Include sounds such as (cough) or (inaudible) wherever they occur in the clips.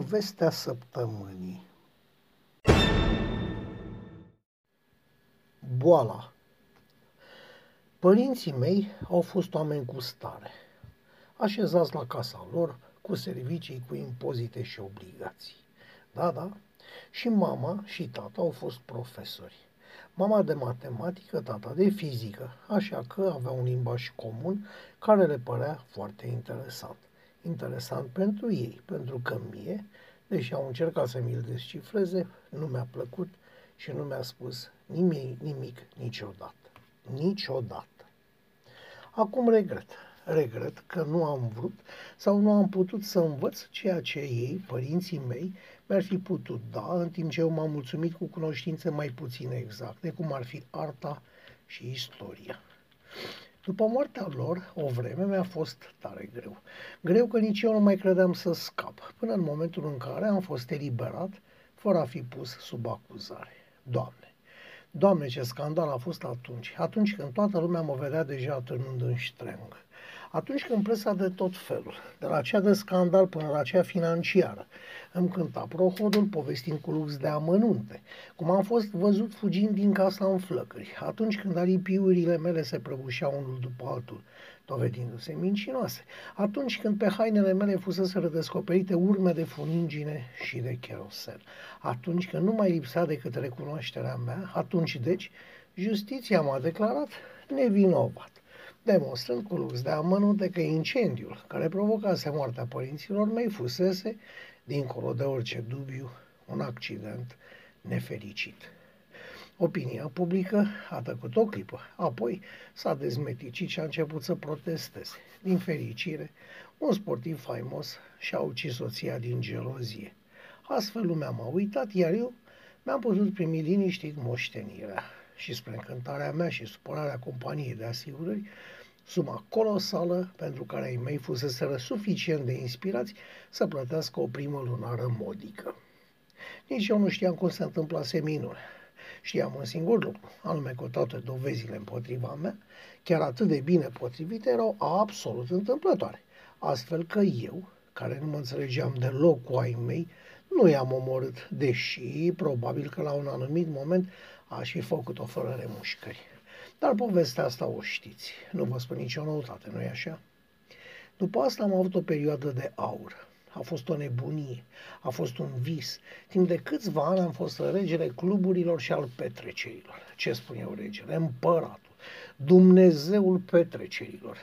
Povestea săptămânii Boala Părinții mei au fost oameni cu stare, așezați la casa lor, cu servicii, cu impozite și obligații. Da, da, și mama și tata au fost profesori. Mama de matematică, tata de fizică, așa că avea un limbaj comun care le părea foarte interesant interesant pentru ei, pentru că mie, deși au încercat să mi-l descifreze, nu mi-a plăcut și nu mi-a spus nimic, nimic niciodată. Niciodată. Acum regret. Regret că nu am vrut sau nu am putut să învăț ceea ce ei, părinții mei, mi-ar fi putut da, în timp ce eu m-am mulțumit cu cunoștințe mai puțin exacte, cum ar fi arta și istoria. După moartea lor, o vreme mi-a fost tare greu. Greu că nici eu nu mai credeam să scap, până în momentul în care am fost eliberat, fără a fi pus sub acuzare. Doamne, Doamne, ce scandal a fost atunci, atunci când toată lumea mă vedea deja târnând în ștrengă. Atunci când presa de tot felul, de la cea de scandal până la cea financiară, îmi cânta prohodul povestind cu lux de amănunte, cum am fost văzut fugind din casa în flăcări, atunci când aripiurile mele se prăbușeau unul după altul, dovedindu-se mincinoase, atunci când pe hainele mele fusese redescoperite urme de funingine și de cherosel, atunci când nu mai lipsea decât recunoașterea mea, atunci deci justiția m-a declarat nevinovat demonstrând cu lux de amănunte că incendiul care provocase moartea părinților mei fusese, dincolo de orice dubiu, un accident nefericit. Opinia publică a tăcut o clipă, apoi s-a dezmeticit și a început să protesteze. Din fericire, un sportiv faimos și-a ucis soția din gelozie. Astfel lumea m-a uitat, iar eu mi-am putut primi liniștit moștenirea și spre încântarea mea și supărarea companiei de asigurări, suma colosală pentru care ai mei fuseseră suficient de inspirați să plătească o primă lunară modică. Nici eu nu știam cum se întâmpla minune. Știam un singur lucru, anume că toate dovezile împotriva mea, chiar atât de bine potrivite, erau absolut întâmplătoare. Astfel că eu, care nu mă înțelegeam deloc cu ai mei, nu i-am omorât, deși probabil că la un anumit moment aș fi făcut-o fără remușcări. Dar povestea asta o știți. Nu vă spun nicio noutate, nu-i așa? După asta am avut o perioadă de aur. A fost o nebunie, a fost un vis. Timp de câțiva ani am fost regele cluburilor și al petrecerilor. Ce spun eu regele? Împăratul, Dumnezeul petrecerilor.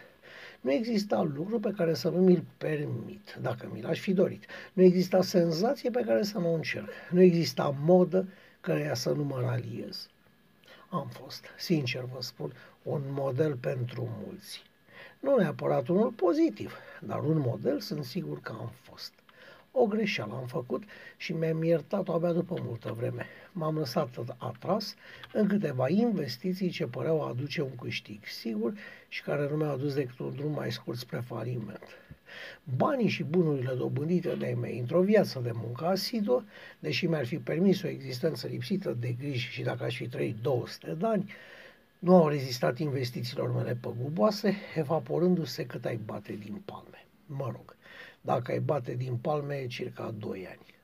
Nu exista lucru pe care să nu mi-l permit, dacă mi l-aș fi dorit. Nu exista senzație pe care să nu o încerc. Nu exista modă care să nu mă raliez am fost, sincer vă spun, un model pentru mulți. Nu neapărat unul pozitiv, dar un model sunt sigur că am fost. O greșeală am făcut și mi-am iertat-o abia după multă vreme. M-am lăsat atras în câteva investiții ce păreau aduce un câștig sigur și care nu mi-au adus decât un drum mai scurt spre faliment. Banii și bunurile dobândite de mei într-o viață de muncă asiduă, deși mi-ar fi permis o existență lipsită de griji și dacă aș fi trăit 200 de ani, nu au rezistat investițiilor mele păguboase, evaporându-se cât ai bate din palme. Mă rog, dacă ai bate din palme, e circa 2 ani.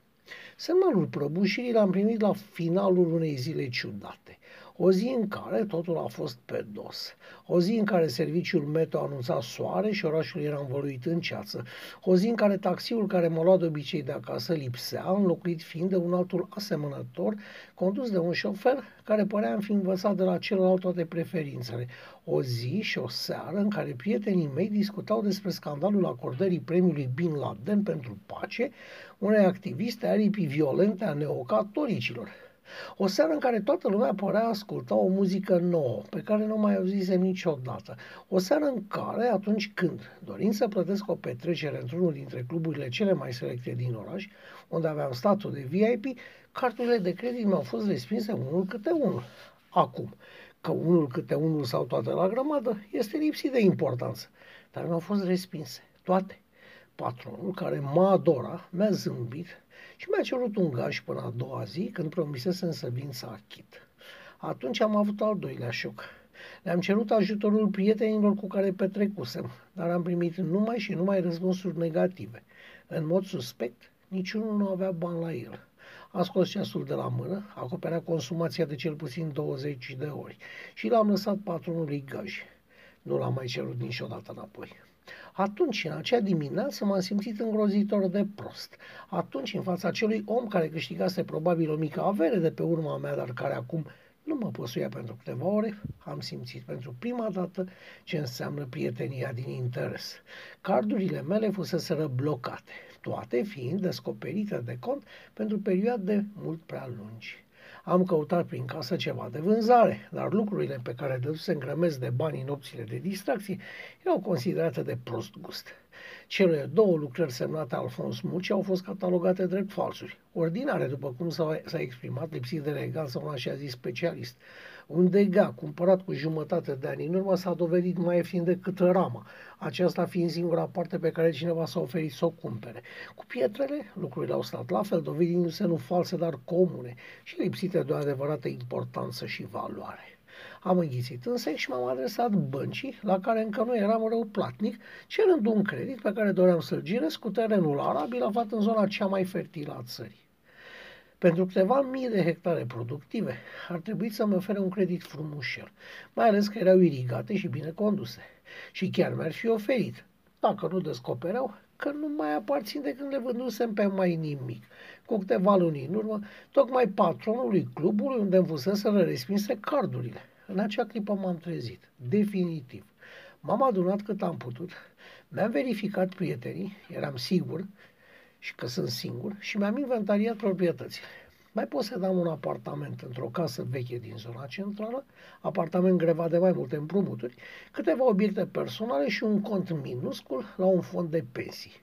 Semnalul prăbușirii l-am primit la finalul unei zile ciudate. O zi în care totul a fost pe dos. O zi în care serviciul metro a anunțat soare și orașul era învăluit în ceață. O zi în care taxiul care mă lua de obicei de acasă lipsea, înlocuit fiind de un altul asemănător, condus de un șofer care părea fi învățat de la celălalt toate preferințele. O zi și o seară în care prietenii mei discutau despre scandalul acordării premiului Bin Laden pentru pace unei activiste aripii violente a neocatoricilor. O seară în care toată lumea părea asculta o muzică nouă, pe care nu mai auzisem niciodată. O seară în care, atunci când, dorind să plătesc o petrecere într-unul dintre cluburile cele mai selecte din oraș, unde aveam statul de VIP, carturile de credit mi-au fost respinse unul câte unul. Acum, că unul câte unul sau toate la grămadă, este lipsit de importanță, dar mi-au fost respinse toate. Patronul, care mă adora, mi-a zâmbit și mi-a cerut un gaj până a doua zi, când promisesem să vin să achit. Atunci am avut al doilea șoc. Le-am cerut ajutorul prietenilor cu care petrecusem, dar am primit numai și numai răspunsuri negative. În mod suspect, niciunul nu avea bani la el. Am scos ceasul de la mână, acoperea consumația de cel puțin 20 de ori și l-am lăsat patronului gaj. Nu l-am mai cerut niciodată înapoi. Atunci, în acea dimineață, m-am simțit îngrozitor de prost. Atunci, în fața acelui om care câștigase probabil o mică avere de pe urma mea, dar care acum nu mă păsuia pentru câteva ore, am simțit pentru prima dată ce înseamnă prietenia din interes. Cardurile mele fuseseră blocate, toate fiind descoperite de cont pentru perioade mult prea lungi. Am căutat prin casă ceva de vânzare, dar lucrurile pe care dădusem grămezi de bani în opțiile de distracție erau considerate de prost gust. Cele două lucrări semnate Alfons Muci au fost catalogate drept falsuri, ordinare, după cum s-a, s-a exprimat, lipsit de eleganță un așa zis specialist. Un dega cumpărat cu jumătate de ani în urmă s-a dovedit mai ieftin decât rama, aceasta fiind singura parte pe care cineva s-a oferit să o cumpere. Cu pietrele, lucrurile au stat la fel, dovedindu-se nu false, dar comune și lipsite de o adevărată importanță și valoare. Am înghițit însă și m-am adresat băncii, la care încă nu eram rău platnic, cerând un credit pe care doream să-l giresc cu terenul arabil aflat în zona cea mai fertilă a țării. Pentru câteva mii de hectare productive ar trebui să mă ofere un credit frumușel, mai ales că erau irigate și bine conduse. Și chiar mi-ar fi oferit, dacă nu descopereau, că nu mai aparțin de când le vândusem pe mai nimic. Cu câteva luni în urmă, tocmai patronului clubului unde îmi fusese respinse cardurile. În acea clipă m-am trezit, definitiv. M-am adunat cât am putut, mi-am verificat prietenii, eram sigur și că sunt singur și mi-am inventariat proprietățile. Mai posedam un apartament într-o casă veche din zona centrală, apartament grevat de mai multe împrumuturi, câteva obiecte personale și un cont minuscul la un fond de pensii.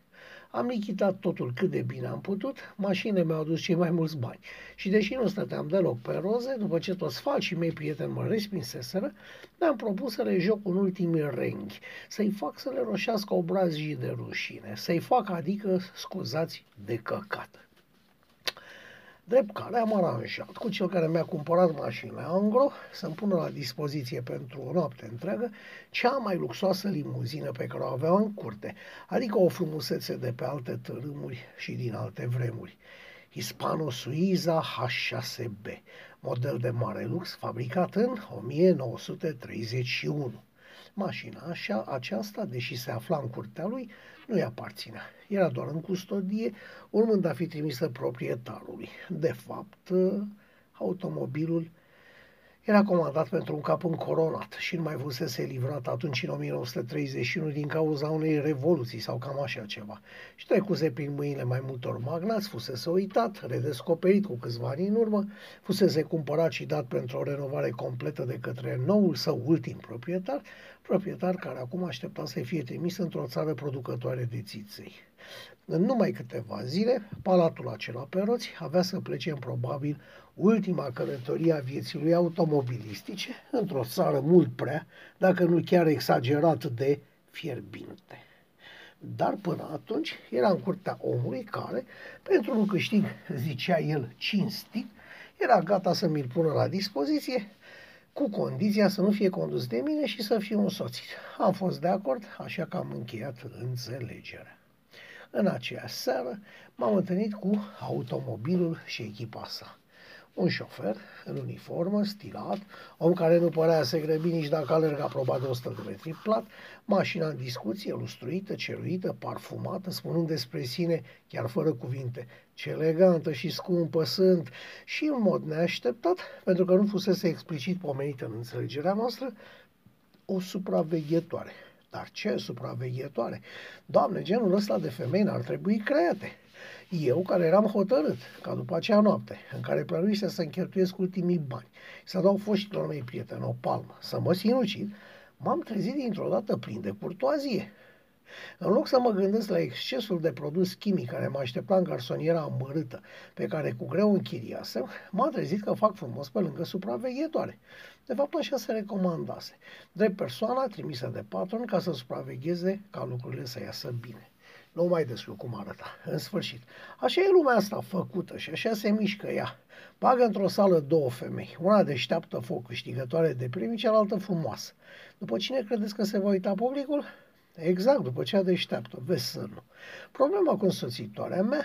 Am lichidat totul cât de bine am putut, mașinile mi-au adus cei mai mulți bani. Și deși nu stăteam deloc pe roze, după ce toți falșii mei prieteni mă respinseseră, mi-am propus să le joc un ultim renghi, să-i fac să le roșească obrazii de rușine, să-i fac, adică, scuzați, de căcat. Drept care am aranjat cu cel care mi-a cumpărat mașina Angro să-mi pună la dispoziție pentru o noapte întreagă cea mai luxoasă limuzină pe care o aveau în curte, adică o frumusețe de pe alte tărâmuri și din alte vremuri. Hispano Suiza H6B, model de mare lux fabricat în 1931. Mașina așa, aceasta, deși se afla în curtea lui, nu-i aparținea. Era doar în custodie, urmând a fi trimisă proprietarului. De fapt, automobilul era comandat pentru un cap încoronat și nu mai fusese livrat atunci în 1931 din cauza unei revoluții sau cam așa ceva. Și trecuse prin mâinile mai multor magnați, fusese uitat, redescoperit cu câțiva ani în urmă, fusese cumpărat și dat pentru o renovare completă de către noul său ultim proprietar, proprietar care acum aștepta să fie trimis într-o țară producătoare de țiței. În numai câteva zile, palatul acela pe roți avea să plece în probabil ultima călătorie a vieții lui automobilistice într-o țară mult prea, dacă nu chiar exagerat de fierbinte. Dar până atunci era în curtea omului care, pentru un câștig, zicea el, cinstit, era gata să mi-l pună la dispoziție, cu condiția să nu fie condus de mine și să fie un soțit. Am fost de acord, așa că am încheiat înțelegerea. În aceea seară m-am întâlnit cu automobilul și echipa sa. Un șofer în uniformă, stilat, om care nu părea să grăbi nici dacă alerga probabil de 100 de metri plat, mașina în discuție, lustruită, ceruită, parfumată, spunând despre sine, chiar fără cuvinte, ce elegantă și scumpă sunt și în mod neașteptat, pentru că nu fusese explicit pomenită în înțelegerea noastră, o supraveghetoare. Dar ce supraveghetoare? Doamne, genul ăsta de femei n-ar trebui create. Eu, care eram hotărât, ca după acea noapte, în care plănuise să încheltuiesc ultimii bani, să dau foștilor mei prieteni o palmă, să mă sinucid, m-am trezit dintr-o dată plin de curtoazie. În loc să mă gândesc la excesul de produs chimic care mă aștepta în garsoniera amărâtă, pe care cu greu închiriasem, m-am trezit că fac frumos pe lângă supraveghetoare. De fapt, așa se recomandase. Drept persoana trimisă de patron ca să supravegheze ca lucrurile să iasă bine. Nu mai deslu cum arăta. În sfârșit. Așa e lumea asta făcută și așa se mișcă ea. Bagă într-o sală două femei. Una deșteaptă foc câștigătoare de premii, cealaltă frumoasă. După cine credeți că se va uita publicul? Exact, după cea deșteaptă, vezi să nu. Problema cu însoțitoarea mea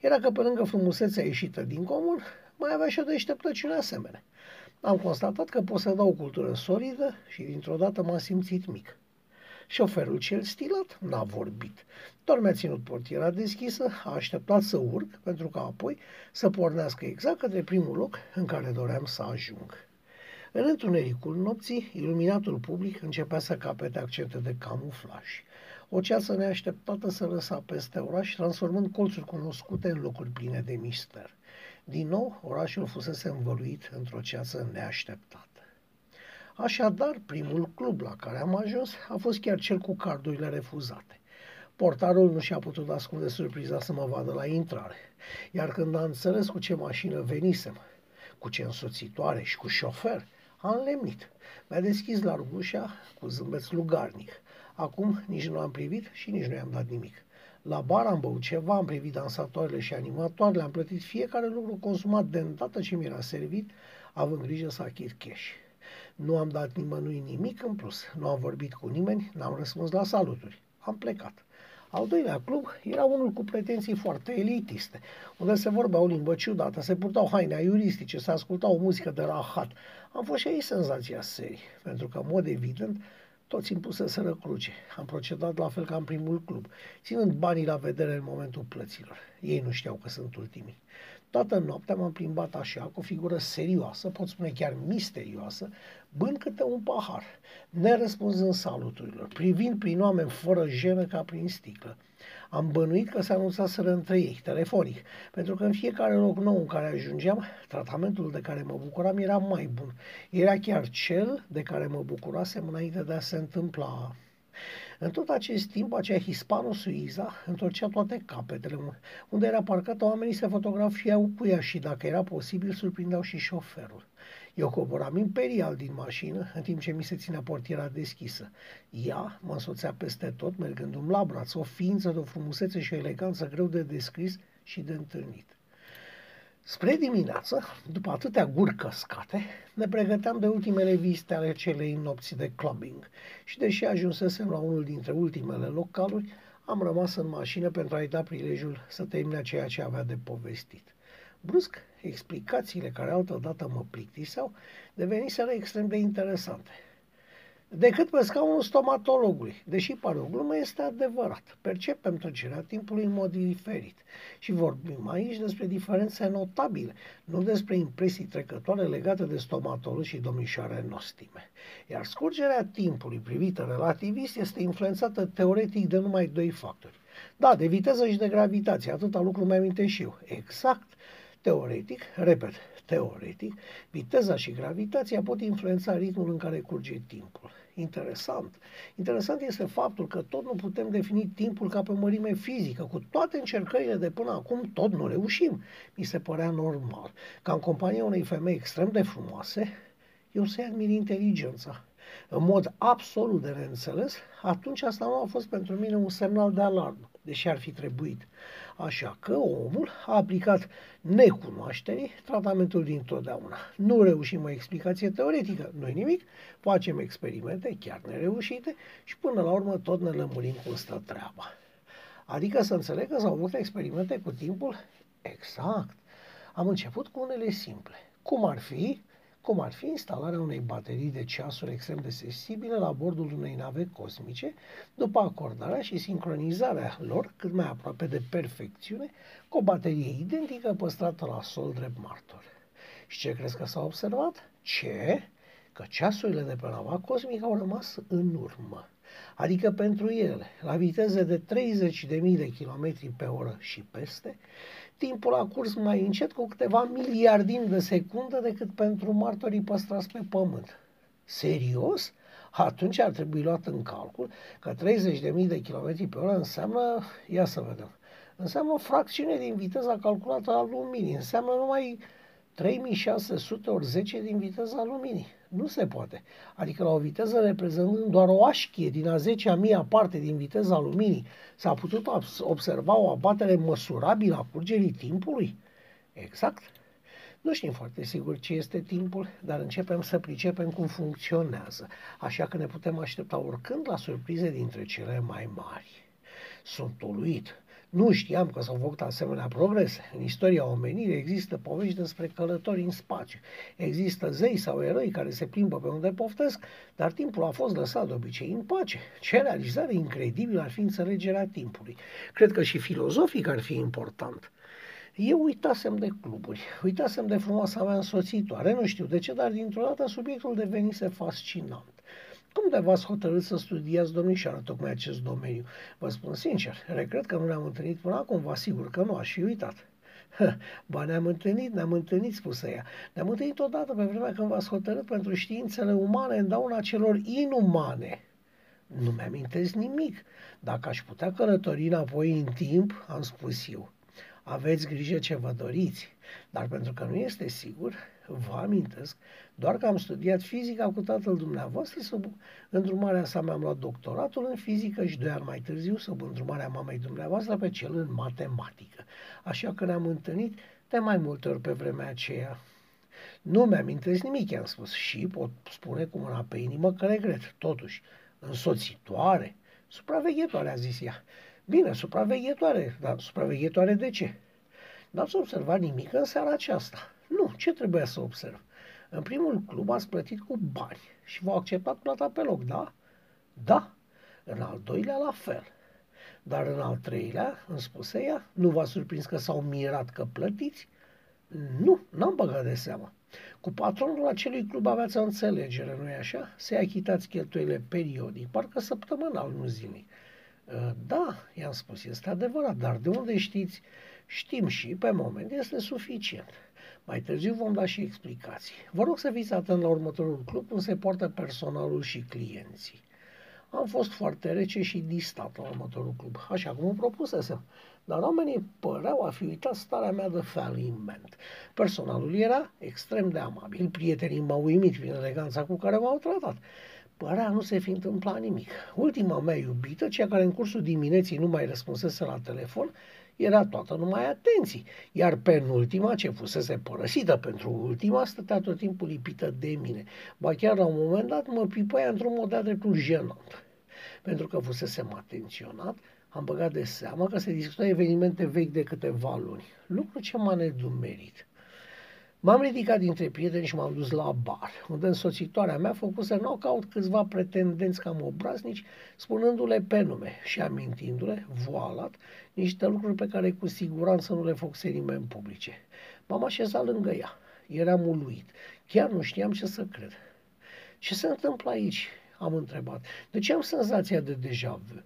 era că pe lângă frumusețea ieșită din comun, mai avea și o deșteptăciune asemenea. Am constatat că pot să dau cultură solidă și dintr-o dată m-am simțit mic. Șoferul cel stilat n-a vorbit. Doar mi-a ținut portiera deschisă, a așteptat să urc, pentru că apoi să pornească exact către primul loc în care doream să ajung. În întunericul nopții, iluminatul public începea să capete accente de camuflaj. O ceață neașteptată se lăsa peste oraș, transformând colțuri cunoscute în locuri pline de mister. Din nou, orașul fusese învăluit într-o ceață neașteptată. Așadar, primul club la care am ajuns a fost chiar cel cu cardurile refuzate. Portarul nu și-a putut ascunde surpriza să mă vadă la intrare, iar când a înțeles cu ce mașină venisem, cu ce însoțitoare și cu șofer, a înlemnit. Mi-a deschis la ușa cu zâmbet slugarnic. Acum nici nu am privit și nici nu i-am dat nimic. La bar am băut ceva, am privit dansatoarele și animatoarele, am plătit fiecare lucru consumat de îndată ce mi era servit, având grijă să achit cash. Nu am dat nimănui nimic în plus, nu am vorbit cu nimeni, n-am răspuns la saluturi. Am plecat. Al doilea club era unul cu pretenții foarte elitiste, unde se vorbea o limbă ciudată, se purtau haine aiuristice, se asculta o muzică de rahat. Am fost și aici senzația serii, pentru că, în mod evident, toți îmi puse să cruce. Am procedat la fel ca în primul club, ținând banii la vedere în momentul plăților. Ei nu știau că sunt ultimii. Toată noaptea m-am plimbat așa, cu o figură serioasă, pot spune chiar misterioasă, bând câte un pahar, nerăspunzând saluturilor, privind prin oameni fără jenă ca prin sticlă. Am bănuit că se anunțaseră între ei, telefonic, pentru că în fiecare loc nou în care ajungeam, tratamentul de care mă bucuram era mai bun. Era chiar cel de care mă bucurasem înainte de a se întâmpla în tot acest timp, acea hispano-suiza întorcea toate capetele, unde era parcată, oamenii se fotografiau cu ea și, dacă era posibil, surprindeau și șoferul. Eu coboram imperial din mașină, în timp ce mi se ținea portiera deschisă. Ea mă însoțea peste tot, mergându-mi la braț, o ființă de o frumusețe și o eleganță greu de descris și de întâlnit. Spre dimineață, după atâtea guri căscate, ne pregăteam de ultimele vizite ale celei nopți de clubbing și deși ajunsesem la unul dintre ultimele localuri, am rămas în mașină pentru a-i da prilejul să termine ceea ce avea de povestit. Brusc, explicațiile care altădată mă plictiseau deveniseră extrem de interesante decât pe scaunul stomatologului. Deși pare o glumă, este adevărat. Percepem trecerea timpului în mod diferit. Și vorbim aici despre diferențe notabile, nu despre impresii trecătoare legate de stomatolog și domnișoare nostime. Iar scurgerea timpului privită relativist este influențată teoretic de numai doi factori. Da, de viteză și de gravitație, atâta lucru mi aminte și eu. Exact. Teoretic, repet, teoretic, viteza și gravitația pot influența ritmul în care curge timpul interesant. Interesant este faptul că tot nu putem defini timpul ca pe mărime fizică. Cu toate încercările de până acum, tot nu reușim. Mi se părea normal ca în compania unei femei extrem de frumoase, eu să-i admir inteligența. În mod absolut de neînțeles, atunci asta nu a fost pentru mine un semnal de alarmă, deși ar fi trebuit. Așa că omul a aplicat necunoașterii tratamentul din totdeauna. Nu reușim o explicație teoretică, nu nimic, facem experimente chiar nereușite și până la urmă tot ne lămurim cum stă treaba. Adică să înțeleg că s-au făcut experimente cu timpul? Exact. Am început cu unele simple. Cum ar fi cum ar fi instalarea unei baterii de ceasuri extrem de sensibile la bordul unei nave cosmice, după acordarea și sincronizarea lor cât mai aproape de perfecțiune, cu o baterie identică păstrată la sol drept martor. Și ce crezi că s-a observat? Ce? Că ceasurile de pe nava cosmică au rămas în urmă. Adică pentru ele, la viteze de 30.000 de km pe oră și peste, timpul a curs mai încet cu câteva miliardini de secundă decât pentru martorii păstrați pe pământ. Serios? Atunci ar trebui luat în calcul că 30.000 de km pe oră înseamnă, ia să vedem, înseamnă o fracțiune din viteza calculată a luminii, înseamnă numai 3600 ori 10 din viteza luminii. Nu se poate. Adică la o viteză reprezentând doar o așchie din a 10 a mia parte din viteza luminii, s-a putut observa o abatere măsurabilă a curgerii timpului? Exact. Nu știm foarte sigur ce este timpul, dar începem să pricepem cum funcționează, așa că ne putem aștepta oricând la surprize dintre cele mai mari. Sunt uluit nu știam că s-au făcut asemenea progrese. În istoria omenirii există povești despre călători în spațiu. Există zei sau eroi care se plimbă pe unde poftesc, dar timpul a fost lăsat de obicei în pace. Ce realizare incredibilă ar fi înțelegerea timpului. Cred că și filozofic ar fi important. Eu uitasem de cluburi, uitasem de frumoasa mea însoțitoare, nu știu de ce, dar dintr-o dată subiectul devenise fascinant. Cum de v-ați hotărât să studiați, domnișoară, tocmai acest domeniu? Vă spun sincer, regret că nu ne-am întâlnit până acum, vă asigur că nu aș fi uitat. Ba, ne-am întâlnit, ne-am întâlnit, spuse ea. Ne-am întâlnit odată pe vremea când v-ați hotărât pentru științele umane în dauna celor inumane. Nu mi-amintesc nimic. Dacă aș putea călători înapoi în timp, am spus eu. Aveți grijă ce vă doriți, dar pentru că nu este sigur, vă amintesc, doar că am studiat fizica cu tatăl dumneavoastră, sub îndrumarea sa mi-am luat doctoratul în fizică și doi ani mai târziu, sub îndrumarea mamei dumneavoastră, pe cel în matematică. Așa că ne-am întâlnit de mai multe ori pe vremea aceea. Nu mi-amintesc nimic, i-am spus, și pot spune cu mâna pe inimă că regret. Totuși, însoțitoare, supraveghetoare, a zis ea. Bine, supraveghetoare, dar supraveghetoare de ce? N-ați observat nimic în seara aceasta. Nu, ce trebuia să observ? În primul club ați plătit cu bani și v-au acceptat plata pe loc, da? Da. În al doilea la fel. Dar în al treilea, îmi spuse ea, nu v-a surprins că s-au mirat că plătiți? Nu, n-am băgat de seamă. Cu patronul acelui club aveați o înțelegere, nu-i așa? Să-i achitați cheltuielile periodic, parcă săptămânal, nu zilnic. Ă, da, i-am spus, este adevărat, dar de unde știți? Știm și, pe moment, este suficient. Mai târziu vom da și explicații. Vă rog să fiți atent la următorul club cum se poartă personalul și clienții. Am fost foarte rece și distat la următorul club, așa cum o propusesem. Dar oamenii păreau a fi uitat starea mea de faliment. Personalul era extrem de amabil, prietenii m-au uimit prin eleganța cu care m-au tratat. Părea nu se fi întâmplat nimic. Ultima mea iubită, cea care în cursul dimineții nu mai răspunsese la telefon, era toată numai atenții, iar penultima, ce fusese părăsită pentru ultima, stătea tot timpul lipită de mine. Ba chiar la un moment dat mă pipăia într-un mod de dreptul jenant. Pentru că fusesem atenționat, am băgat de seamă că se discută evenimente vechi de câteva luni, lucru ce m-a nedumerit. M-am ridicat dintre prieteni și m-am dus la bar, unde însoțitoarea mea făcuse knockout câțiva pretendenți cam obraznici, spunându-le pe nume și amintindu-le, voalat, niște lucruri pe care cu siguranță nu le făcuse nimeni publice. M-am așezat lângă ea. Eram uluit. Chiar nu știam ce să cred. Ce se întâmplă aici? Am întrebat. De ce am senzația de deja vu?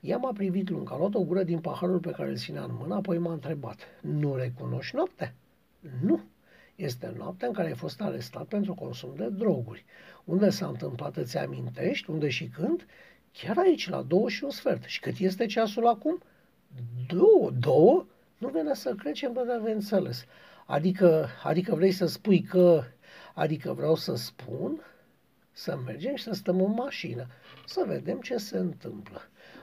Ea m-a privit lung, a luat o gură din paharul pe care îl ținea în mână, apoi m-a întrebat. Nu recunoști noapte? Nu, este noaptea în care ai fost arestat pentru consum de droguri. Unde s-a întâmplat, îți amintești? Unde și când? Chiar aici, la două și un sfert. Și cât este ceasul acum? Două, două? Nu vine să crecem, bă, de înțeles. Adică, adică vrei să spui că, adică vreau să spun să mergem și să stăm în mașină, să vedem ce se întâmplă.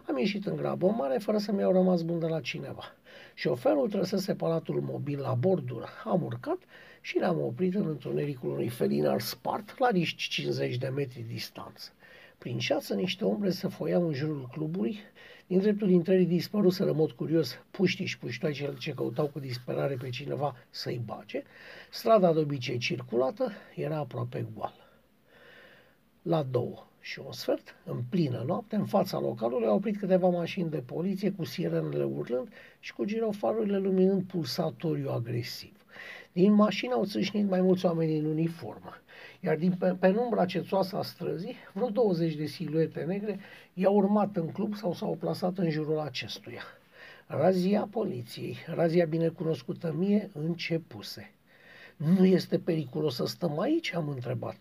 Am ieșit în grabă mare fără să mi-au rămas bun de la cineva. Șoferul trăsese palatul mobil la bordură. Am urcat și ne-am oprit în întunericul unui felinar spart la niște 50 de metri distanță. Prin șață niște ombre se foiau în jurul clubului, din dreptul intrării dispăruseră mod curios puștii și puștoacele ce căutau cu disperare pe cineva să-i bage. Strada de obicei circulată era aproape goală. La două și un sfert, în plină noapte, în fața localului, au oprit câteva mașini de poliție cu sirenele urlând și cu girofarurile luminând pulsatoriu agresiv. Din mașină au țâșnit mai mulți oameni în uniformă, iar din penumbra cețoasă a străzii, vreo 20 de siluete negre i-au urmat în club sau s-au plasat în jurul acestuia. Razia poliției, razia binecunoscută mie, începuse. Nu este periculos să stăm aici? Am întrebat.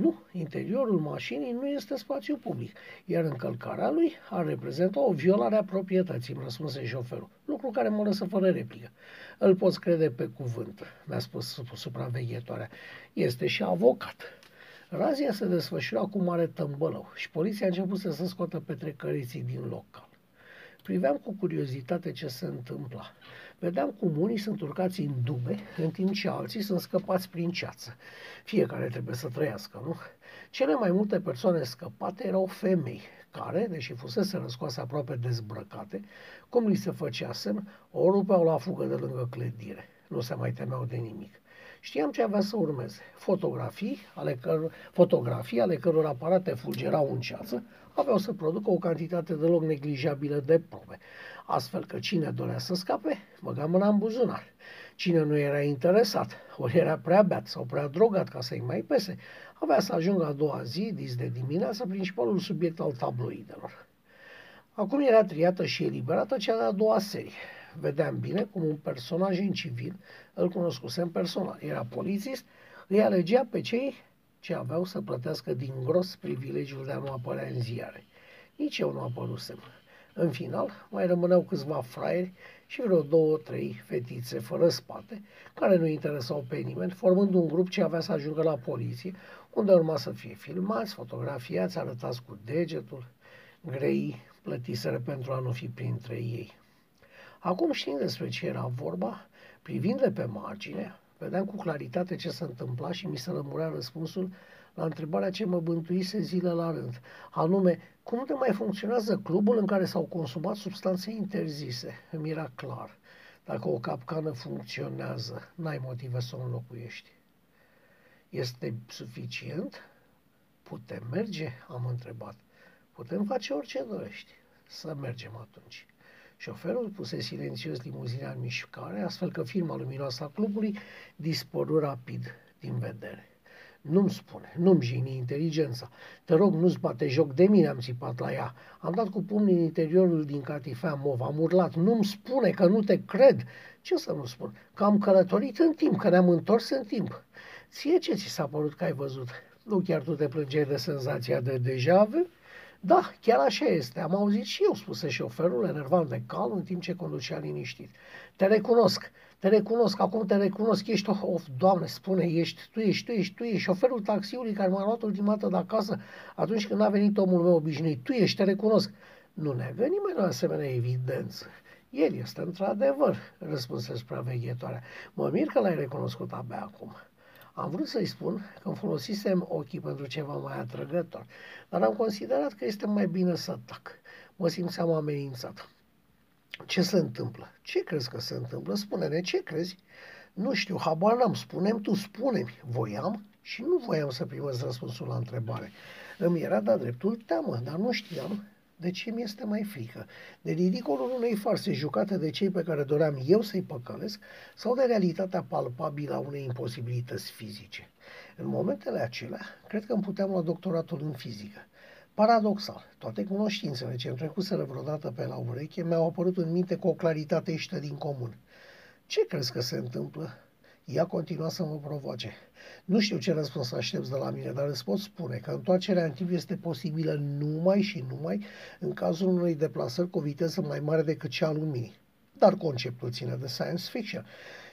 Nu, interiorul mașinii nu este spațiu public, iar încălcarea lui ar reprezenta o violare a proprietății, îmi răspunse șoferul, lucru care mă lăsă fără replică. Îl poți crede pe cuvânt, mi-a spus supraveghetoarea. Este și avocat. Razia se desfășura cu mare tămbălău și poliția a început să se scoată petrecăriții din local. Priveam cu curiozitate ce se întâmpla. Vedeam cum unii sunt urcați în dube, în timp ce alții sunt scăpați prin ceață. Fiecare trebuie să trăiască, nu? Cele mai multe persoane scăpate erau femei, care, deși fusese răscoase aproape dezbrăcate, cum li se făcea semn, o rupeau la fugă de lângă clădire. Nu se mai temeau de nimic. Știam ce avea să urmeze. Fotografii ale, căr- fotografii ale căror aparate fulgerau în ceață aveau să producă o cantitate deloc neglijabilă de probe. Astfel că cine dorea să scape, băga mâna în buzunar. Cine nu era interesat, ori era prea beat sau prea drogat ca să-i mai pese, avea să ajungă a doua zi, dis de dimineață, principalul subiect al tabloidelor. Acum era triată și eliberată cea de-a doua serie. Vedeam bine cum un personaj în civil, îl cunoscusem personal, era polițist, îi alegea pe cei ce aveau să plătească din gros privilegiul de a nu apărea în ziare. Nici eu nu apărusem. În final, mai rămâneau câțiva fraieri și vreo două, trei fetițe fără spate, care nu interesau pe nimeni, formând un grup ce avea să ajungă la poliție, unde urma să fie filmați, fotografiați, arătați cu degetul. Grei plătiseră pentru a nu fi printre ei. Acum știind despre ce era vorba, privind de pe margine, vedeam cu claritate ce se întâmpla și mi se lămurea răspunsul la întrebarea ce mă bântuise zile la rând, anume, cum de mai funcționează clubul în care s-au consumat substanțe interzise? Îmi era clar. Dacă o capcană funcționează, n-ai motive să o înlocuiești. Este suficient? Putem merge? Am întrebat. Putem face orice dorești. Să mergem atunci. Șoferul puse silențios limuzina în mișcare, astfel că firma luminoasă a clubului dispăru rapid din vedere. Nu-mi spune, nu-mi jini inteligența. Te rog, nu-ți bate joc de mine, am țipat la ea. Am dat cu pumnii în interiorul din catifea mov, am urlat. Nu-mi spune că nu te cred. Ce să nu spun? Că am călătorit în timp, că ne-am întors în timp. Ție ce ți s-a părut că ai văzut? Nu chiar tu te plângeai de senzația de deja vu? Da, chiar așa este. Am auzit și eu, spuse șoferul, enervant de cal, în timp ce conducea liniștit. Te recunosc, te recunosc, acum te recunosc, ești, of, of doamne, spune, ești, tu ești, tu ești, tu ești, șoferul taxiului care m-a luat ultima dată de acasă atunci când a venit omul meu obișnuit, tu ești, te recunosc. Nu negă nimeni o asemenea evidență. El este într-adevăr, răspunse supraveghetoarea. Mă mir că l-ai recunoscut abia acum. Am vrut să-i spun că îmi folosisem ochii pentru ceva mai atrăgător, dar am considerat că este mai bine să tac. Mă simțeam amenințat. Ce se întâmplă? Ce crezi că se întâmplă? Spune-ne, ce crezi? Nu știu, habar n-am, spunem tu, spune-mi. Voiam și nu voiam să primesc răspunsul la întrebare. Îmi era dat dreptul teamă, dar nu știam de ce mi este mai frică? De ridicolul unei farse jucate de cei pe care doream eu să-i păcălesc sau de realitatea palpabilă a unei imposibilități fizice? În momentele acelea, cred că îmi puteam lua doctoratul în fizică. Paradoxal, toate cunoștințele ce îmi trecuseră vreodată pe la ureche mi-au apărut în minte cu o claritate ieșită din comun. Ce crezi că se întâmplă? Ea continua să mă provoace. Nu știu ce răspuns aștepți de la mine, dar îți pot spune că întoarcerea în timp este posibilă numai și numai în cazul unei deplasări cu o viteză mai mare decât cea a luminii. Dar conceptul ține de science fiction,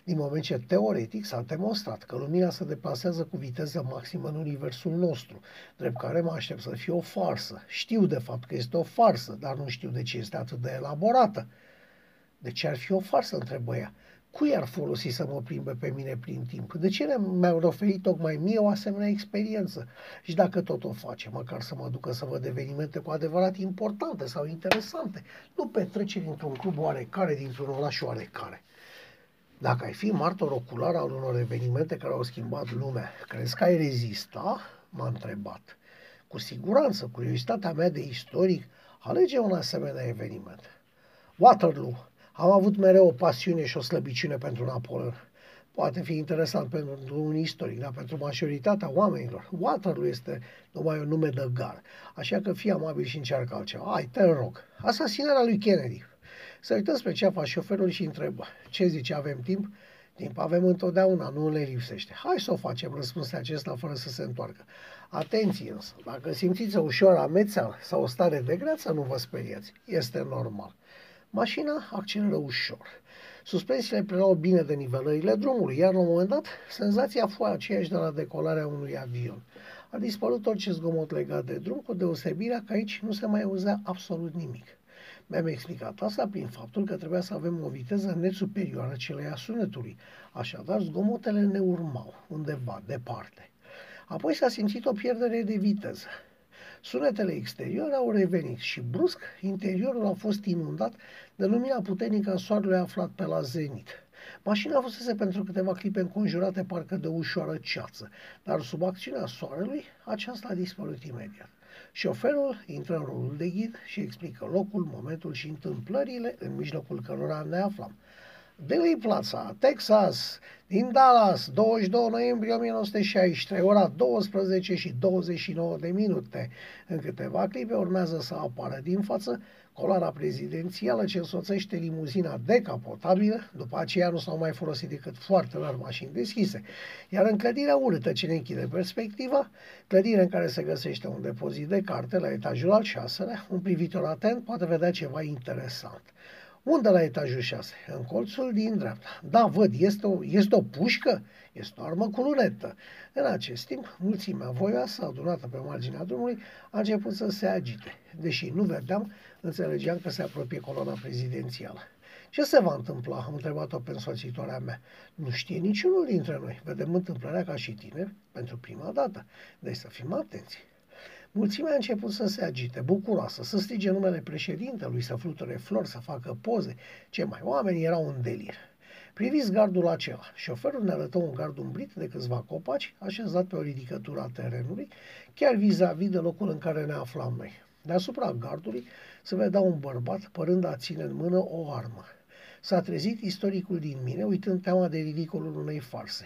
din moment ce teoretic s-a demonstrat că lumina se deplasează cu viteză maximă în universul nostru, drept care mă aștept să fie o farsă. Știu de fapt că este o farsă, dar nu știu de ce este atât de elaborată. De ce ar fi o farsă, întrebă ea. Cui ar folosi să mă plimbe pe mine prin timp? De ce mi-au oferit tocmai mie o asemenea experiență? Și dacă tot o face, măcar să mă ducă să văd evenimente cu adevărat importante sau interesante, nu petreceri într-un club oarecare, dintr-un oraș oarecare. Dacă ai fi martor ocular al unor evenimente care au schimbat lumea, crezi că ai rezista? M-a întrebat. Cu siguranță, curiozitatea mea de istoric alege un asemenea eveniment. Waterloo, am avut mereu o pasiune și o slăbiciune pentru Napoleon. Poate fi interesant pentru un istoric, dar pentru majoritatea oamenilor, Waterloo este numai un nume de gar. Așa că fii amabil și încearcă altceva. Hai, te rog. Asasinarea lui Kennedy. Să uităm spre ceafa șoferului și întrebă. Ce zice, avem timp? Timp avem întotdeauna, nu le lipsește. Hai să o facem, răspunse acesta fără să se întoarcă. Atenție însă, dacă simțiți o ușoară amețeală sau o stare de greață, nu vă speriați. Este normal. Mașina acceleră ușor. Suspensiile preluau bine de nivelările drumului, iar la un moment dat, senzația fu aceeași de la decolarea unui avion. A dispărut orice zgomot legat de drum, cu deosebirea că aici nu se mai auzea absolut nimic. Mi-am explicat asta prin faptul că trebuia să avem o viteză net superioară celei a sunetului. Așadar, zgomotele ne urmau undeva, departe. Apoi s-a simțit o pierdere de viteză. Sunetele exterioare au revenit și brusc interiorul a fost inundat de lumina puternică a soarelui aflat pe la zenit. Mașina fusese pentru câteva clipe înconjurate parcă de ușoară ceață, dar sub acțiunea soarelui aceasta a dispărut imediat. Șoferul intră în rolul de ghid și explică locul, momentul și întâmplările în mijlocul cărora ne aflam. Billy Plaza, Texas, din Dallas, 22 noiembrie 1963, ora 12 și 29 de minute. În câteva clipe urmează să apară din față coloana prezidențială ce însoțește limuzina decapotabilă, după aceea nu s-au mai folosit decât foarte rar mașini deschise. Iar în clădirea urâtă ce ne închide perspectiva, clădire în care se găsește un depozit de carte la etajul al șaselea, un privitor atent poate vedea ceva interesant. Unde la etajul 6? În colțul din dreapta. Da, văd, este o, este o pușcă, este o armă cu lunetă. În acest timp, mulțimea voioasă, adunată pe marginea drumului, a început să se agite. Deși nu vedeam, înțelegeam că se apropie coloana prezidențială. Ce se va întâmpla? Am întrebat-o pe însoțitoarea mea. Nu știe niciunul dintre noi. Vedem întâmplarea ca și tineri pentru prima dată. Deci să fim atenți. Mulțimea a început să se agite, bucuroasă, să strige numele președintelui, să fluture flori, să facă poze. Ce mai, oamenii erau în delir. Priviți gardul acela. Șoferul ne arătă un gard umbrit de câțiva copaci, așezat pe o ridicătură a terenului, chiar vis-a-vis de locul în care ne aflam noi. Deasupra gardului se vedea un bărbat părând a ține în mână o armă. S-a trezit istoricul din mine, uitând teama de ridicolul unei farse.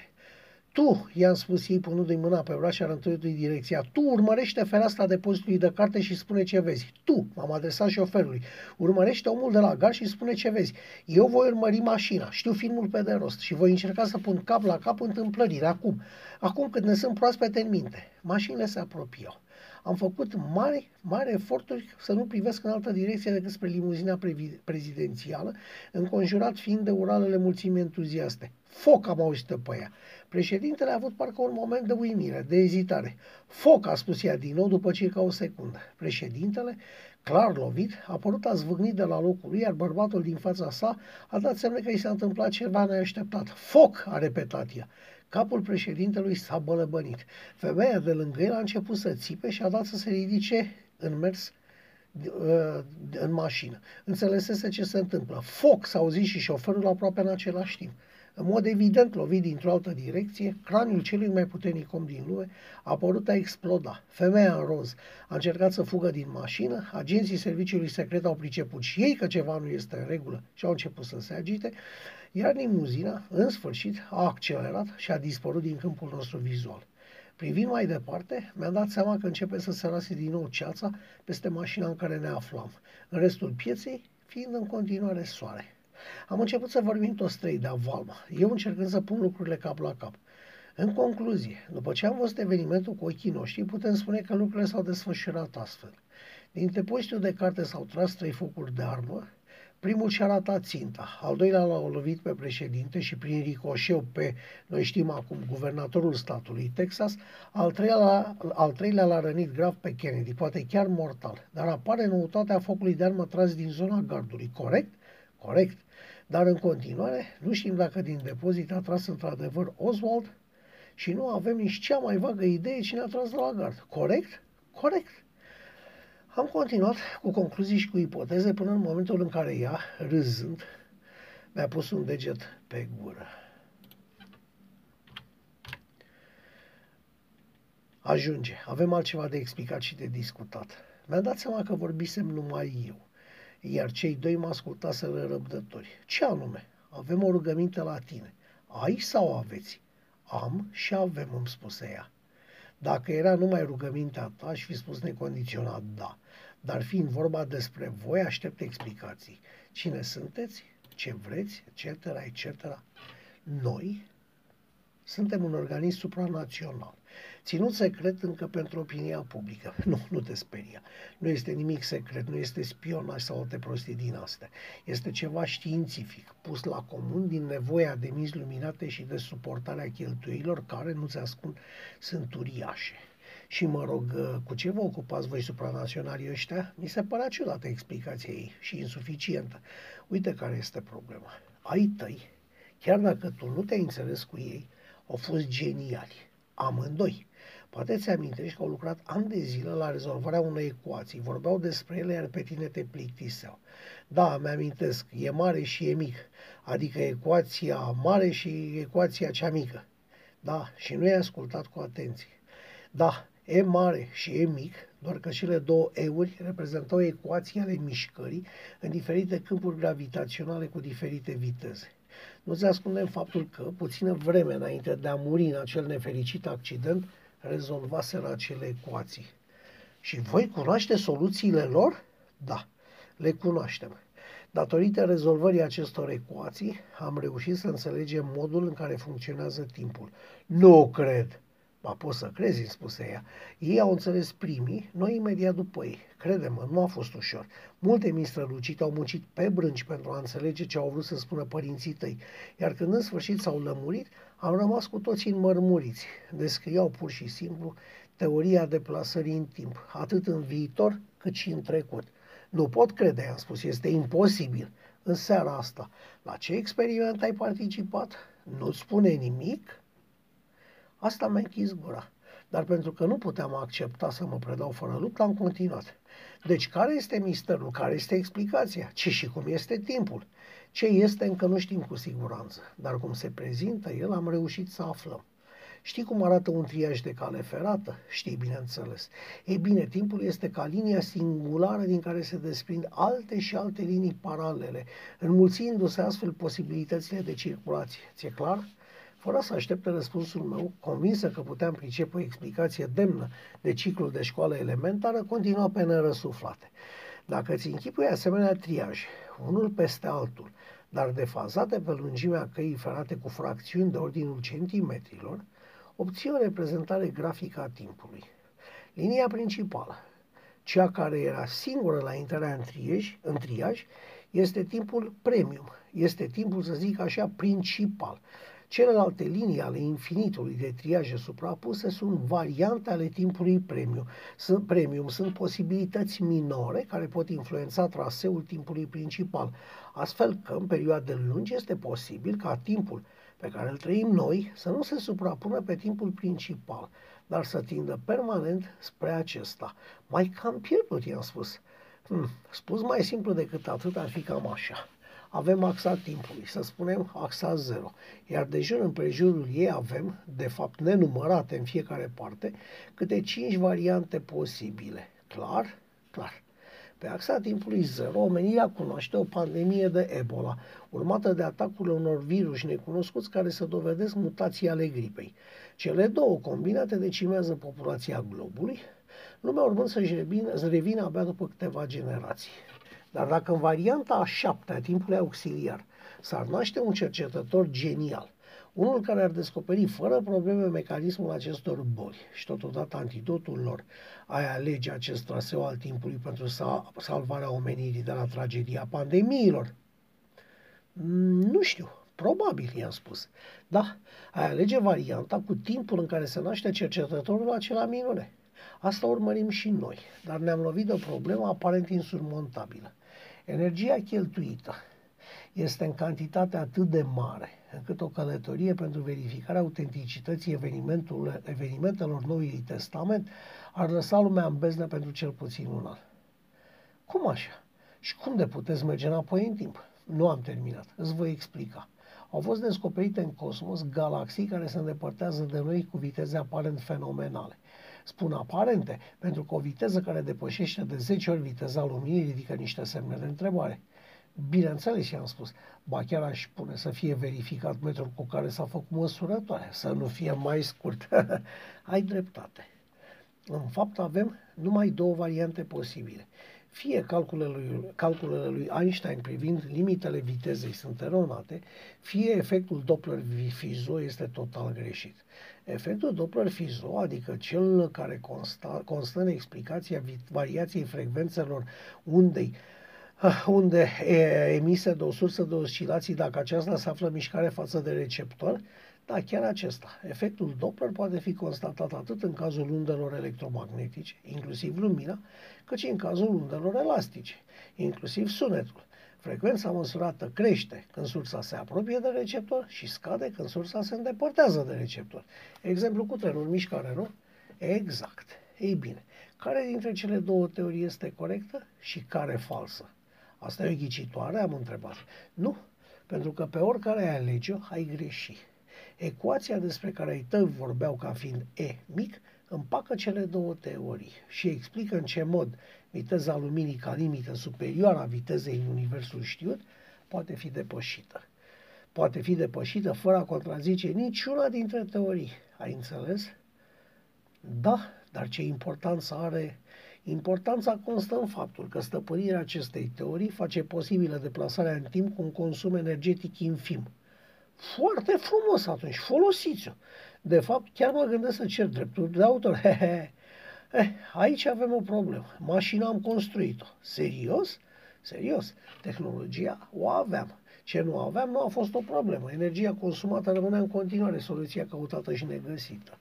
Tu, i-am spus ei punându-i mâna pe braț și arătându-i direcția, tu urmărește fereastra depozitului de carte și spune ce vezi. Tu, m-am adresat șoferului, urmărește omul de la gar și spune ce vezi. Eu voi urmări mașina, știu filmul pe de rost și voi încerca să pun cap la cap întâmplările acum, acum când ne sunt proaspete în minte. Mașinile se apropiau. Am făcut mari, mari eforturi să nu privesc în altă direcție decât spre limuzina prezidențială, înconjurat fiind de uralele mulțimii entuziaste. Foc am auzit pe ea. Președintele a avut parcă un moment de uimire, de ezitare. Foc, a spus ea din nou după circa o secundă. Președintele, clar lovit, a părut a zvâgnit de la locul lui, iar bărbatul din fața sa a dat semne că i s-a întâmplat ceva neașteptat. Foc, a repetat ea. Capul președintelui s-a bălăbănit. Femeia de lângă el a început să țipe și a dat să se ridice în mers uh, în mașină. Înțelesese ce se întâmplă. Foc s-a auzit și șoferul aproape în același timp. În mod evident, lovit dintr-o altă direcție, craniul celui mai puternic om din lume a părut a exploda. Femeia în roz a încercat să fugă din mașină, agenții serviciului secret au priceput și ei că ceva nu este în regulă și au început să se agite, iar limuzina, în sfârșit, a accelerat și a dispărut din câmpul nostru vizual. Privind mai departe, mi-am dat seama că începe să se lase din nou ceața peste mașina în care ne aflam, în restul pieței fiind în continuare soare. Am început să vorbim toți trei de Valma, eu încercând să pun lucrurile cap la cap. În concluzie, după ce am văzut evenimentul cu ochii noștri, putem spune că lucrurile s-au desfășurat astfel. Din depozitul de carte s-au tras trei focuri de armă, Primul și-a ratat ținta, al doilea l-a lovit pe președinte și prin ricoșeu pe, noi știm acum, guvernatorul statului Texas, al treilea, al treilea l-a rănit grav pe Kennedy, poate chiar mortal, dar apare noutatea focului de armă tras din zona gardului, corect? Corect. Dar în continuare, nu știm dacă din depozit a tras într-adevăr Oswald și nu avem nici cea mai vagă idee cine a tras de la gard. Corect? Corect. Am continuat cu concluzii și cu ipoteze până în momentul în care ea, râzând, mi-a pus un deget pe gură. Ajunge. Avem altceva de explicat și de discutat. Mi-am dat seama că vorbisem numai eu, iar cei doi mă ascultaseră răbdători. Ce anume? Avem o rugăminte la tine. Ai sau aveți? Am și avem, îmi spuse ea. Dacă era numai rugămintea ta, aș fi spus necondiționat da. Dar fiind vorba despre voi, aștept explicații. Cine sunteți? Ce vreți? Etc. etc. Noi suntem un organism supranațional, ținut secret încă pentru opinia publică. (laughs) Nu, nu te speria. Nu este nimic secret, nu este spionaj sau alte prostii din astea. Este ceva științific, pus la comun din nevoia de minți luminate și de suportarea cheltuielor care, nu ți ascund, sunt uriașe. Și mă rog, cu ce vă ocupați voi supranaționalii ăștia? Mi se părea ciudată explicația ei și insuficientă. Uite care este problema. Ai tăi, chiar dacă tu nu te-ai înțeles cu ei, au fost geniali. Amândoi. Poate ți amintești că au lucrat ani de zile la rezolvarea unei ecuații. Vorbeau despre ele, iar pe tine te plictiseau. Da, mi-amintesc, e mare și e mic. Adică ecuația mare și ecuația cea mică. Da, și nu i-ai ascultat cu atenție. Da, E mare și E mic, doar că cele două euri reprezentau ecuații ale mișcării în diferite câmpuri gravitaționale cu diferite viteze. Nu-ți ascundem faptul că, puțină vreme înainte de a muri în acel nefericit accident, rezolvaseră acele ecuații. Și voi cunoaște soluțiile lor? Da, le cunoaștem. Datorită rezolvării acestor ecuații, am reușit să înțelegem modul în care funcționează timpul. Nu cred! Ba, poți să crezi, îmi spuse ea. Ei au înțeles primii, noi imediat după ei. Crede-mă, nu a fost ușor. Multe mii strălucite au muncit pe brânci pentru a înțelege ce au vrut să spună părinții tăi, iar când în sfârșit s-au lămurit, am rămas cu toții înmărmuriți. Descriau pur și simplu teoria deplasării în timp, atât în viitor cât și în trecut. Nu pot crede, am spus, este imposibil. În seara asta, la ce experiment ai participat? Nu-ți spune nimic? Asta mi-a închis gura. Dar pentru că nu puteam accepta să mă predau fără luptă, am continuat. Deci care este misterul? Care este explicația? Ce și cum este timpul? Ce este încă nu știm cu siguranță, dar cum se prezintă el am reușit să aflăm. Știi cum arată un triaj de cale ferată? Știi, bineînțeles. Ei bine, timpul este ca linia singulară din care se desprind alte și alte linii paralele, înmulțindu-se astfel posibilitățile de circulație. Ți-e clar? Fără să aștepte răspunsul meu, convinsă că puteam pricepe o explicație demnă de ciclul de școală elementară, continua pe nerăsuflate. Dacă ți închipui asemenea triaje, unul peste altul, dar defazate pe lungimea căii ferate cu fracțiuni de ordinul centimetrilor, obții o reprezentare grafică a timpului. Linia principală, cea care era singură la intrarea în triaj, în triaj este timpul premium, este timpul, să zic așa, principal, Celelalte linii ale infinitului de triaje suprapuse sunt variante ale timpului premium. Sunt, premium sunt posibilități minore care pot influența traseul timpului principal, astfel că în perioade lungi este posibil ca timpul pe care îl trăim noi să nu se suprapună pe timpul principal, dar să tindă permanent spre acesta. Mai cam pierdut, i-am spus. Hmm, spus mai simplu decât atât ar fi cam așa avem axa timpului, să spunem axa 0, iar de jur împrejurul ei avem, de fapt nenumărate în fiecare parte, câte 5 variante posibile. Clar? Clar. Pe axa timpului 0, omenirea cunoaște o pandemie de Ebola, urmată de atacurile unor virus necunoscuți care să dovedesc mutații ale gripei. Cele două combinate decimează populația globului, lumea urmând să-și revină, să revină abia după câteva generații. Dar dacă în varianta a șaptea timpului auxiliar s-ar naște un cercetător genial, unul care ar descoperi fără probleme mecanismul acestor boli și totodată antidotul lor, ai alege acest traseu al timpului pentru salvarea omenirii de la tragedia pandemiilor? Mm, nu știu, probabil i-am spus. Da, ai alege varianta cu timpul în care se naște cercetătorul acela minune. Asta urmărim și noi, dar ne-am lovit de o problemă aparent insurmontabilă. Energia cheltuită este în cantitate atât de mare încât o călătorie pentru verificarea autenticității evenimentelor Noului Testament ar lăsa lumea în beznă pentru cel puțin un an. Cum așa? Și cum de puteți merge înapoi în timp? Nu am terminat, îți voi explica. Au fost descoperite în cosmos galaxii care se îndepărtează de noi cu viteze aparent fenomenale. Spun aparente, pentru că o viteză care depășește de 10 ori viteza luminii ridică niște semne de întrebare. Bineînțeles, i-am spus, ba chiar aș pune să fie verificat metrul cu care s-a făcut măsurătoare, să nu fie mai scurt. (laughs) Ai dreptate. În fapt avem numai două variante posibile. Fie calculele lui, calculele lui Einstein privind limitele vitezei sunt eronate, fie efectul Doppler-Fizeau este total greșit. Efectul Doppler-Fizeau, adică cel care consta, constă în explicația variației frecvențelor undei ah, (laughs) unde e emisă de o sursă de oscilații dacă aceasta se află în mișcare față de receptor, Da, chiar acesta. Efectul Doppler poate fi constatat atât în cazul undelor electromagnetice, inclusiv lumina, cât și în cazul undelor elastice, inclusiv sunetul. Frecvența măsurată crește când sursa se apropie de receptor și scade când sursa se îndepărtează de receptor. Exemplu cu trenul mișcare, nu? Exact. Ei bine, care dintre cele două teorii este corectă și care falsă? Asta e o ghicitoare, am întrebat. Nu, pentru că pe oricare ai alege-o, ai greși. Ecuația despre care ai tăi vorbeau ca fiind E mic, împacă cele două teorii și explică în ce mod viteza luminii ca limită superioară a vitezei în universul știut poate fi depășită. Poate fi depășită fără a contrazice niciuna dintre teorii. Ai înțeles? Da, dar ce importanță are? Importanța constă în faptul că stăpânirea acestei teorii face posibilă deplasarea în timp cu un consum energetic infim. Foarte frumos atunci, folosiți-o. De fapt, chiar mă gândesc să cer drepturi de autor. (laughs) Eh, aici avem o problemă. Mașina am construit-o. Serios? Serios. Tehnologia o aveam. Ce nu aveam nu a fost o problemă. Energia consumată rămânea în continuare soluția căutată și negăsită.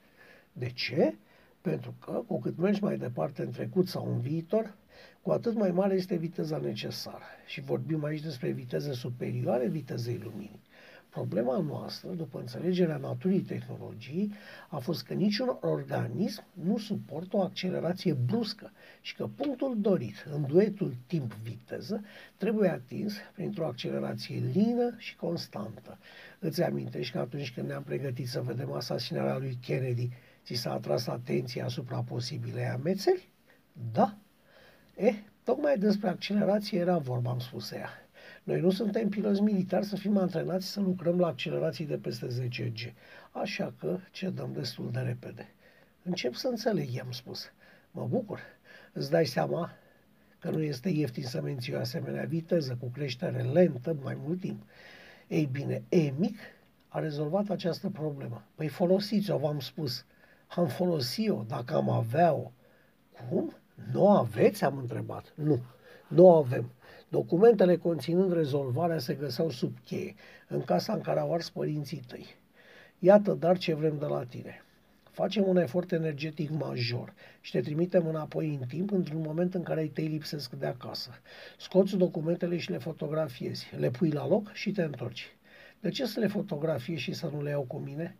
De ce? Pentru că, cu cât mergi mai departe în trecut sau în viitor, cu atât mai mare este viteza necesară. Și vorbim aici despre viteze superioare vitezei luminii. Problema noastră, după înțelegerea naturii tehnologiei, a fost că niciun organism nu suportă o accelerație bruscă și că punctul dorit în duetul timp-viteză trebuie atins printr-o accelerație lină și constantă. Îți amintești că atunci când ne-am pregătit să vedem asasinarea lui Kennedy, ți s-a atras atenția asupra posibilei amețeli? Da. E, tocmai despre accelerație era vorba, am spus ea. Noi nu suntem piloți militari să fim antrenați să lucrăm la accelerații de peste 10 G. Așa că cedăm destul de repede. Încep să înțeleg, i-am spus. Mă bucur. Îți dai seama că nu este ieftin să menții o asemenea viteză cu creștere lentă mai mult timp. Ei bine, E mic a rezolvat această problemă. Păi folosiți-o, v-am spus. Am folosit-o dacă am avea-o. Cum? Nu aveți? Am întrebat. Nu, nu avem. Documentele conținând rezolvarea se găseau sub cheie, în casa în care au ars părinții tăi. Iată dar ce vrem de la tine. Facem un efort energetic major și te trimitem înapoi în timp într-un moment în care ai tăi lipsesc de acasă. Scoți documentele și le fotografiezi, le pui la loc și te întorci. De ce să le fotografiezi și să nu le iau cu mine?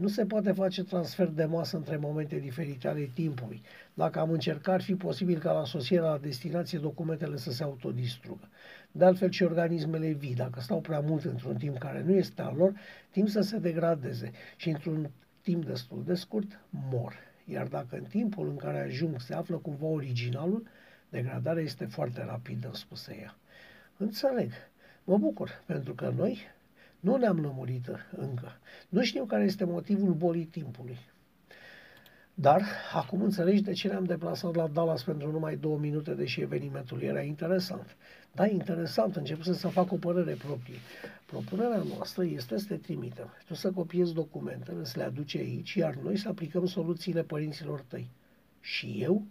Nu se poate face transfer de masă între momente diferite ale timpului. Dacă am încercat, ar fi posibil ca la sosierea la destinație documentele să se autodistrugă. De altfel și organismele vii, dacă stau prea mult într-un timp care nu este al lor, timp să se degradeze și într-un timp destul de scurt mor. Iar dacă în timpul în care ajung se află cumva originalul, degradarea este foarte rapidă, spuse ea. Înțeleg. Mă bucur, pentru că noi, nu ne-am lămurit încă. Nu știu care este motivul bolii timpului. Dar acum înțelegi de ce ne-am deplasat la Dallas pentru numai două minute, deși evenimentul era interesant. Da, interesant, încep să fac o părere proprie. Propunerea noastră este să te trimitem. Tu să copiezi documentele, să le aduci aici, iar noi să aplicăm soluțiile părinților tăi. Și eu?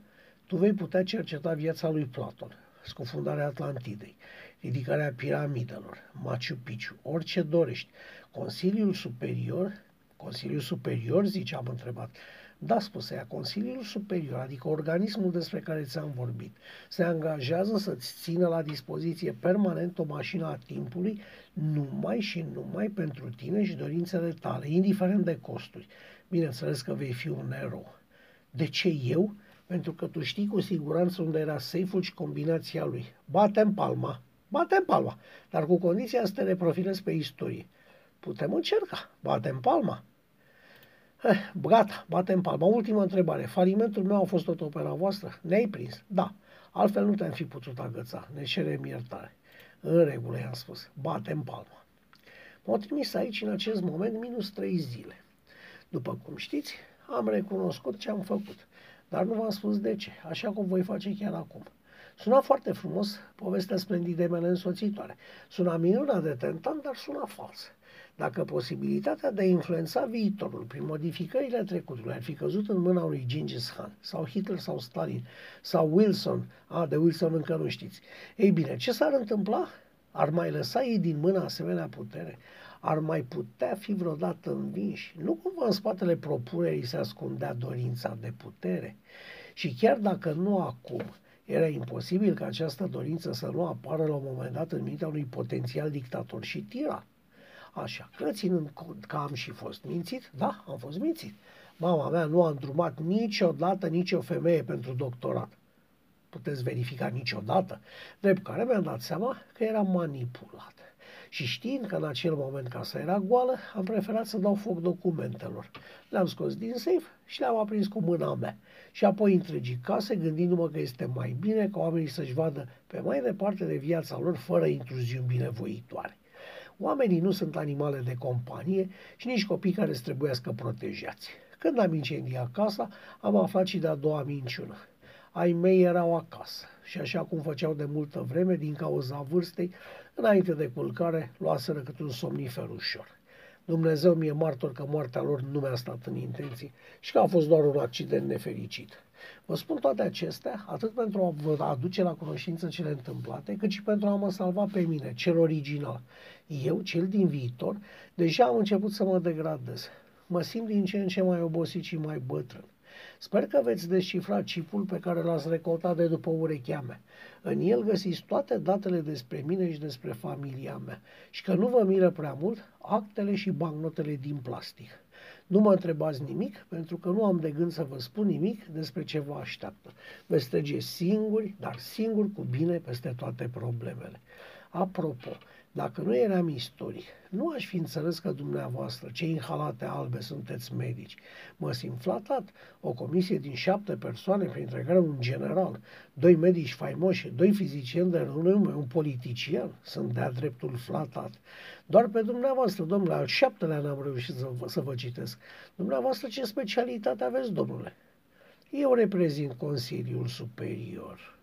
Tu vei putea cerceta viața lui Platon, scufundarea Atlantidei, ridicarea piramidelor, Machu Picchu, orice dorești. Consiliul Superior, Consiliul Superior, zice, am întrebat, da, spuse ea, Consiliul Superior, adică organismul despre care ți-am vorbit, se angajează să-ți țină la dispoziție permanent o mașină a timpului numai și numai pentru tine și dorințele tale, indiferent de costuri. Bineînțeles că vei fi un erou. De ce eu? Pentru că tu știi cu siguranță unde era safe-ul și combinația lui. Bate-n palma, bate-n palma, dar cu condiția să te reprofilezi pe istorie. Putem încerca, bate-n palma. Eh, gata, batem palma. Ultima întrebare. Falimentul meu a fost tot opera voastră? Ne-ai prins? Da. Altfel nu te-am fi putut agăța. Ne cerem iertare. În regulă, i-am spus. Batem palma. M-au trimis aici în acest moment minus trei zile. După cum știți, am recunoscut ce am făcut, dar nu v-am spus de ce, așa cum voi face chiar acum. Suna foarte frumos povestea splendidei mele însoțitoare. Suna minunat de tentant, dar suna fals. Dacă posibilitatea de a influența viitorul prin modificările trecutului ar fi căzut în mâna lui Gengis Khan, sau Hitler, sau Stalin, sau Wilson, a, de Wilson încă nu știți, ei bine, ce s-ar întâmpla? Ar mai lăsa ei din mână asemenea putere? Ar mai putea fi vreodată învinși? Nu cumva în spatele propunerii se ascundea dorința de putere? Și chiar dacă nu acum, era imposibil ca această dorință să nu apară la un moment dat în mintea unui potențial dictator și tiran. Așa că, ținând cont că am și fost mințit, da, am fost mințit. Mama mea nu a îndrumat niciodată nicio femeie pentru doctorat. Puteți verifica niciodată. Drept care mi-am dat seama că era manipulat. Și știind că în acel moment casa era goală, am preferat să dau foc documentelor. Le-am scos din safe și le-am aprins cu mâna mea. Și apoi întregi case, gândindu-mă că este mai bine ca oamenii să-și vadă pe mai departe de viața lor fără intruziuni binevoitoare. Oamenii nu sunt animale de companie și nici copii care să trebuiască protejați. Când am incendiat casa, am aflat și de-a doua minciună. Ai mei erau acasă și așa cum făceau de multă vreme, din cauza vârstei, înainte de culcare, luaseră cât un somnifer ușor. Dumnezeu mi-e martor că moartea lor nu mi-a stat în intenții și că a fost doar un accident nefericit. Vă spun toate acestea atât pentru a vă aduce la cunoștință cele întâmplate, cât și pentru a mă salva pe mine, cel original. Eu, cel din viitor, deja am început să mă degradez. Mă simt din ce în ce mai obosit și mai bătrân. Sper că veți descifra chipul pe care l-ați recoltat de după urechea mea. În el găsiți toate datele despre mine și despre familia mea și că nu vă miră prea mult actele și bancnotele din plastic. Nu mă întrebați nimic, pentru că nu am de gând să vă spun nimic despre ce vă așteaptă. Veți trece singuri, dar singuri cu bine peste toate problemele. Apropo, dacă nu eram istoric, nu aș fi înțeles că dumneavoastră, cei în halate albe, sunteți medici. Mă simt flatat. O comisie din șapte persoane, printre care un general, doi medici faimoși, doi fizicieni de renume, un politician, sunt de-a dreptul flatat. Doar pe dumneavoastră, domnule, al șaptelea n-am reușit să vă, să vă citesc. Dumneavoastră ce specialitate aveți, domnule? Eu reprezint Consiliul Superior.